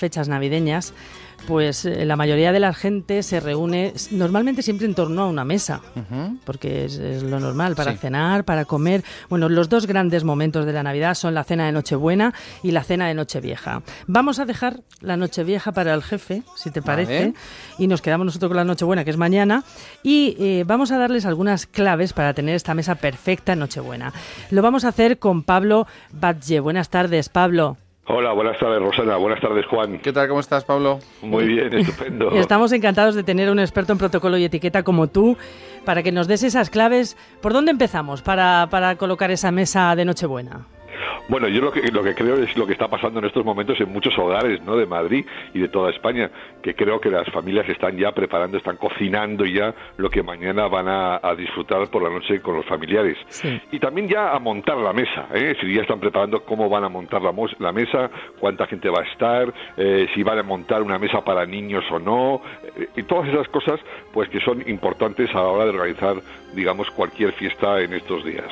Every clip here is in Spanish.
fechas navideñas, pues eh, la mayoría de la gente se reúne normalmente siempre en torno a una mesa, porque es, lo normal, para cenar, para comer. Bueno, los dos grandes momentos de la Navidad son la cena de Nochebuena y la cena de Nochevieja. Vamos a dejar la Nochevieja para el jefe, si te parece, y nos quedamos nosotros con la Nochebuena, que es mañana, y eh, vamos a darles algunas claves para tener esta mesa perfecta en Nochebuena. Lo vamos a hacer con Pablo Batlle. Buenas tardes, Pablo. Hola, buenas tardes Rosana, buenas tardes Juan. ¿Qué tal, cómo estás Pablo? Muy bien, estupendo. Estamos encantados de tener un experto en protocolo y etiqueta como tú para que nos des esas claves. ¿Por dónde empezamos para, para colocar esa mesa de Nochebuena? Bueno, yo lo que, lo que creo es lo que está pasando en estos momentos en muchos hogares ¿no? de Madrid y de toda España, que creo que las familias están ya preparando, están cocinando ya lo que mañana van a, disfrutar por la noche con los familiares. Y también ya a montar la mesa, ¿eh? si ya están preparando cómo van a montar la, la mesa, cuánta gente va a estar, eh, si van a montar una mesa para niños o no, eh, y todas esas cosas pues que son importantes a la hora de organizar, digamos, cualquier fiesta en estos días.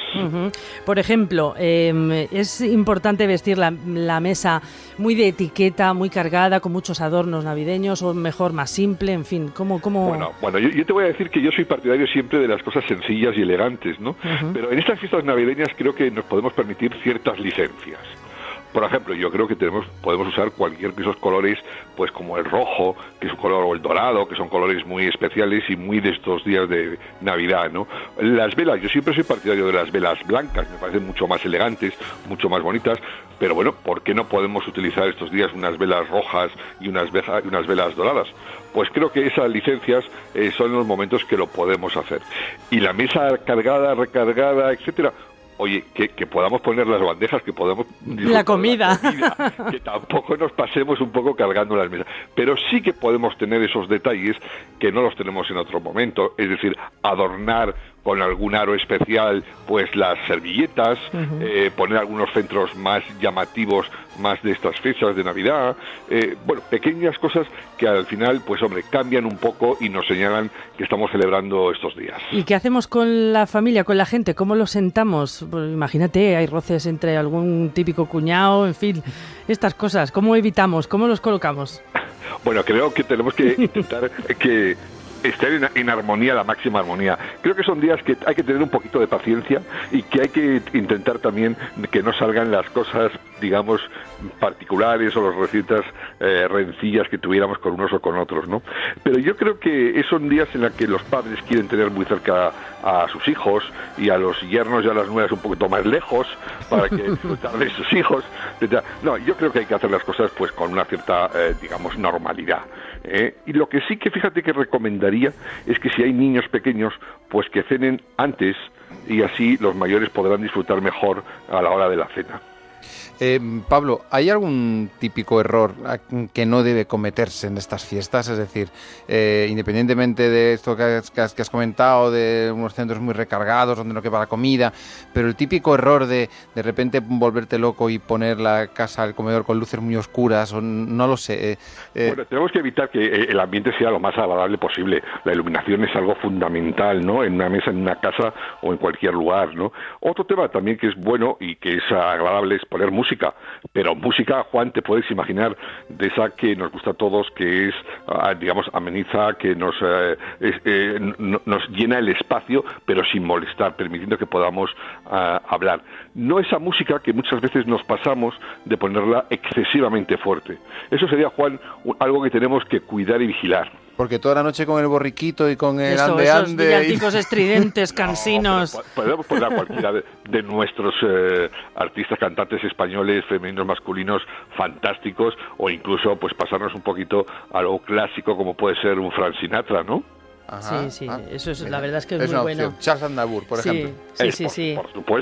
Por ejemplo, em, es importante vestir la, mesa muy de etiqueta, muy cargada, con muchos adornos navideños, o mejor más simple, en fin, ¿cómo...? cómo... Bueno, bueno yo, te voy a decir que yo soy partidario siempre de las cosas sencillas y elegantes, ¿no? Pero en estas fiestas navideñas creo que nos podemos permitir ciertas licencias. Por ejemplo, yo creo que tenemos, podemos usar cualquier de esos colores, pues como el rojo, que es un color, o el dorado, que son colores muy especiales y muy de estos días de Navidad, ¿no? Las velas, yo siempre soy partidario de las velas blancas, me parecen mucho más elegantes, mucho más bonitas, pero bueno, ¿por qué no podemos utilizar estos días unas velas rojas y unas, unas velas doradas? Pues creo que esas licencias eh, son los momentos que lo podemos hacer. Y la mesa cargada, recargada, etcétera, oye, que, podamos poner las bandejas, que podamos... La comida. que tampoco nos pasemos un poco cargando las mesas. Pero sí que podemos tener esos detalles que no los tenemos en otro momento, es decir, adornar con algún aro especial, pues las servilletas, eh, poner algunos centros más llamativos, más de estas fechas de Navidad, eh, bueno, pequeñas cosas que al final, pues hombre, cambian un poco y nos señalan que estamos celebrando estos días. ¿Y qué hacemos con la familia, con la gente? ¿Cómo lo sentamos? Pues imagínate, hay roces entre algún típico cuñado, en fin, estas cosas. ¿Cómo evitamos? ¿Cómo los colocamos? Bueno, creo que tenemos que intentar que estar en, armonía, la máxima armonía. Creo que son días que hay que tener un poquito de paciencia y que hay que intentar también que no salgan las cosas, digamos, particulares o las recetas eh, rencillas que tuviéramos con unos o con otros, ¿no? Pero yo creo que son días en los que los padres quieren tener muy cerca a sus hijos y a los yernos y a las nuevas un poquito más lejos para que disfrutar de sus hijos. No, yo creo que hay que hacer las cosas pues con una cierta, eh, digamos, normalidad. ¿eh? Y lo que sí que fíjate que recomendaría es que si hay niños pequeños, pues que cenen antes y así los mayores podrán disfrutar mejor a la hora de la cena. Eh, Pablo, ¿hay algún típico error que no debe cometerse en estas fiestas? Es decir, eh, independientemente de esto que has, comentado, de unos centros muy recargados donde no queda la comida, pero el típico error de de repente volverte loco y poner la casa, el comedor con luces muy oscuras, o no lo sé. Eh, eh, bueno, tenemos que evitar que el ambiente sea lo más agradable posible. La iluminación es algo fundamental, ¿no? En una mesa, en una casa o en cualquier lugar, ¿no? Otro tema también que es bueno y que es agradable es poner música música, pero música, Juan, te puedes imaginar de esa que nos gusta a todos, que es, ah, digamos, ameniza, que nos, eh, eh, nos llena el espacio, pero sin molestar, permitiendo que podamos ah, hablar. No esa música que muchas veces nos pasamos de ponerla excesivamente fuerte. Eso sería, Juan, algo que tenemos que cuidar y vigilar. Porque toda la noche con el borriquito y con el Eso, ande esos villancicos estridentes, cansinos. podemos poner a cualquiera de, nuestros eh, artistas, cantantes españoles, femeninos, masculinos, fantásticos, o incluso pues pasarnos un poquito a lo clásico como puede ser un Frank Sinatra, ¿no? Sí, sí, ah, eso es, la verdad es que es, muy bueno. Charles Aznavour, por ejemplo. Sí, sí, sí.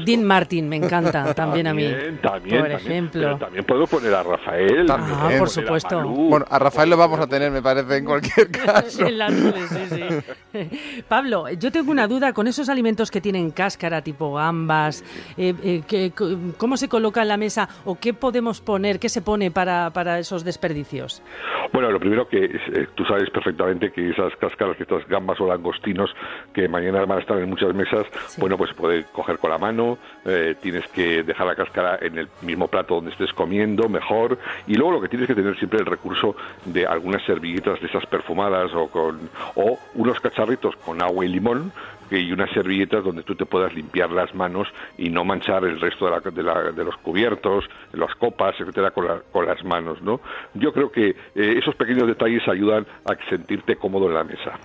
Dean Martin, me encanta, también, a mí. También, por ejemplo. también puedo poner a Rafael. Ah, por supuesto. bueno, a Rafael lo vamos a tener, me parece, en cualquier caso. en sí, sí. Pablo, yo tengo una duda con esos alimentos que tienen cáscara, tipo gambas, eh, eh, ¿cómo se coloca en la mesa o qué podemos poner, qué se pone para, para esos desperdicios? Bueno, lo primero que eh, tú sabes perfectamente que esas cáscaras, que estas gambas o langostinos que mañana van a estar en muchas mesas, bueno, pues se puede coger con la mano, eh, tienes que dejar la cáscara en el mismo plato donde estés comiendo, mejor, y luego lo que tienes que tener siempre el recurso de algunas servilletas de esas perfumadas o, con, o unos cacharritos con agua y limón y unas servilletas donde tú te puedas limpiar las manos y no manchar el resto de, de, los cubiertos, las copas, etcétera, con, con, las manos, ¿no? Yo creo que eh, esos pequeños detalles ayudan a sentirte cómodo en la mesa.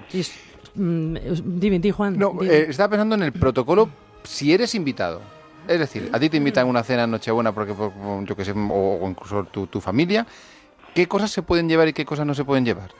Mm, dime, Juan. No, eh, estaba pensando en el protocolo si eres invitado. Es decir, a ti te invitan a una cena en Nochebuena porque, yo que sé, o, incluso tu, tu familia. ¿Qué cosas se pueden llevar y qué cosas no se pueden llevar?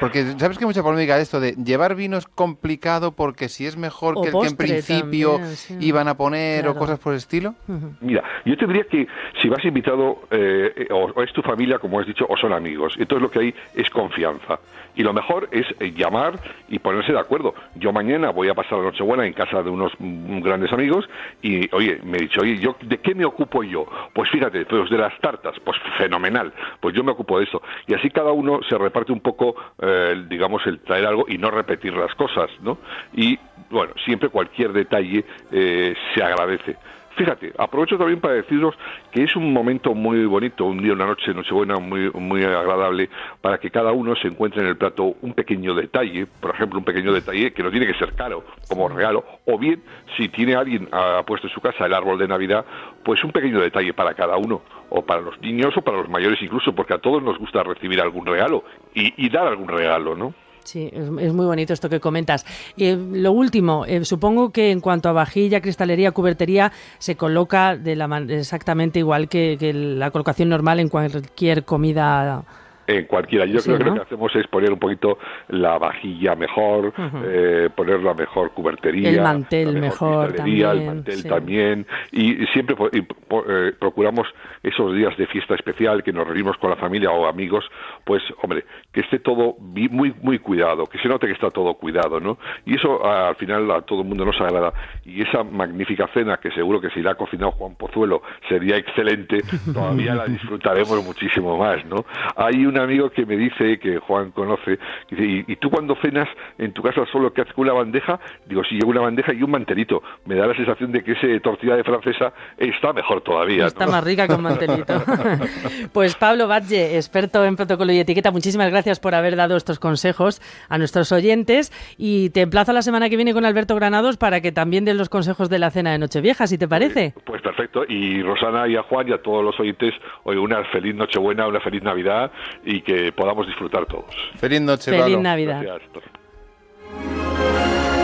Porque sabes que hay mucha polémica de esto de llevar vino es complicado porque si es mejor que el que en principio iban a poner o cosas por el estilo. Mira, yo te diría que si vas invitado eh, o, es tu familia, como has dicho, o son amigos, entonces lo que hay es confianza. Y lo mejor es eh, llamar y ponerse de acuerdo. Yo mañana voy a pasar la Nochebuena en casa de unos mm, grandes amigos y, oye, me he dicho, oye, ¿yo, ¿de qué me ocupo yo? Pues fíjate, pues de las tartas, pues fenomenal, pues yo me ocupo de eso. Y así cada uno se reparte un poco eh, digamos, el traer algo y no repetir las cosas, ¿no? Y, bueno, siempre cualquier detalle eh, se agradece. Fíjate, aprovecho también para deciros que es un momento muy bonito, un día, una noche, Nochebuena muy, muy agradable, para que cada uno se encuentre en el plato un pequeño detalle, por ejemplo, un pequeño detalle que no tiene que ser caro como regalo, o bien, si tiene alguien ha puesto en su casa el árbol de Navidad, pues un pequeño detalle para cada uno, o para los niños o para los mayores incluso, porque a todos nos gusta recibir algún regalo y, y dar algún regalo, ¿no? Sí, es, muy bonito esto que comentas. Eh, lo último, eh, supongo que en cuanto a vajilla, cristalería, cubertería, se coloca de la exactamente igual que la colocación normal en cualquier comida en cualquiera. Yo creo que lo que hacemos es poner un poquito la vajilla mejor, eh, poner la mejor cubertería, el mantel mejor, también, el mantel también, y siempre eh, procuramos esos días de fiesta especial que nos reunimos con la familia o amigos, pues hombre, que esté todo muy muy cuidado, que se note que está todo cuidado, ¿no? Y eso al final a todo el mundo nos agrada y esa magnífica cena que seguro que si la ha cocinado Juan Pozuelo sería excelente, todavía la disfrutaremos muchísimo más, ¿no? Hay un amigo que me dice, que Juan conoce, dice, ¿y, tú cuando cenas en tu casa solo que haces con una bandeja? Digo, sí, llevo una bandeja y un mantelito. Me da la sensación de que ese tortilla de francesa está mejor todavía. Está más rica con mantelito. pues Pablo Batlle, experto en protocolo y etiqueta, muchísimas gracias por haber dado estos consejos a nuestros oyentes y te emplazo la semana que viene con Alberto Granados para que también den los consejos de la cena de Nochevieja, si te parece. Pues, pues perfecto. Y Rosana y a Juan y a todos los oyentes, hoy una feliz Nochebuena, una feliz Navidad y que podamos disfrutar todos. Feliz noche, Feliz Navidad.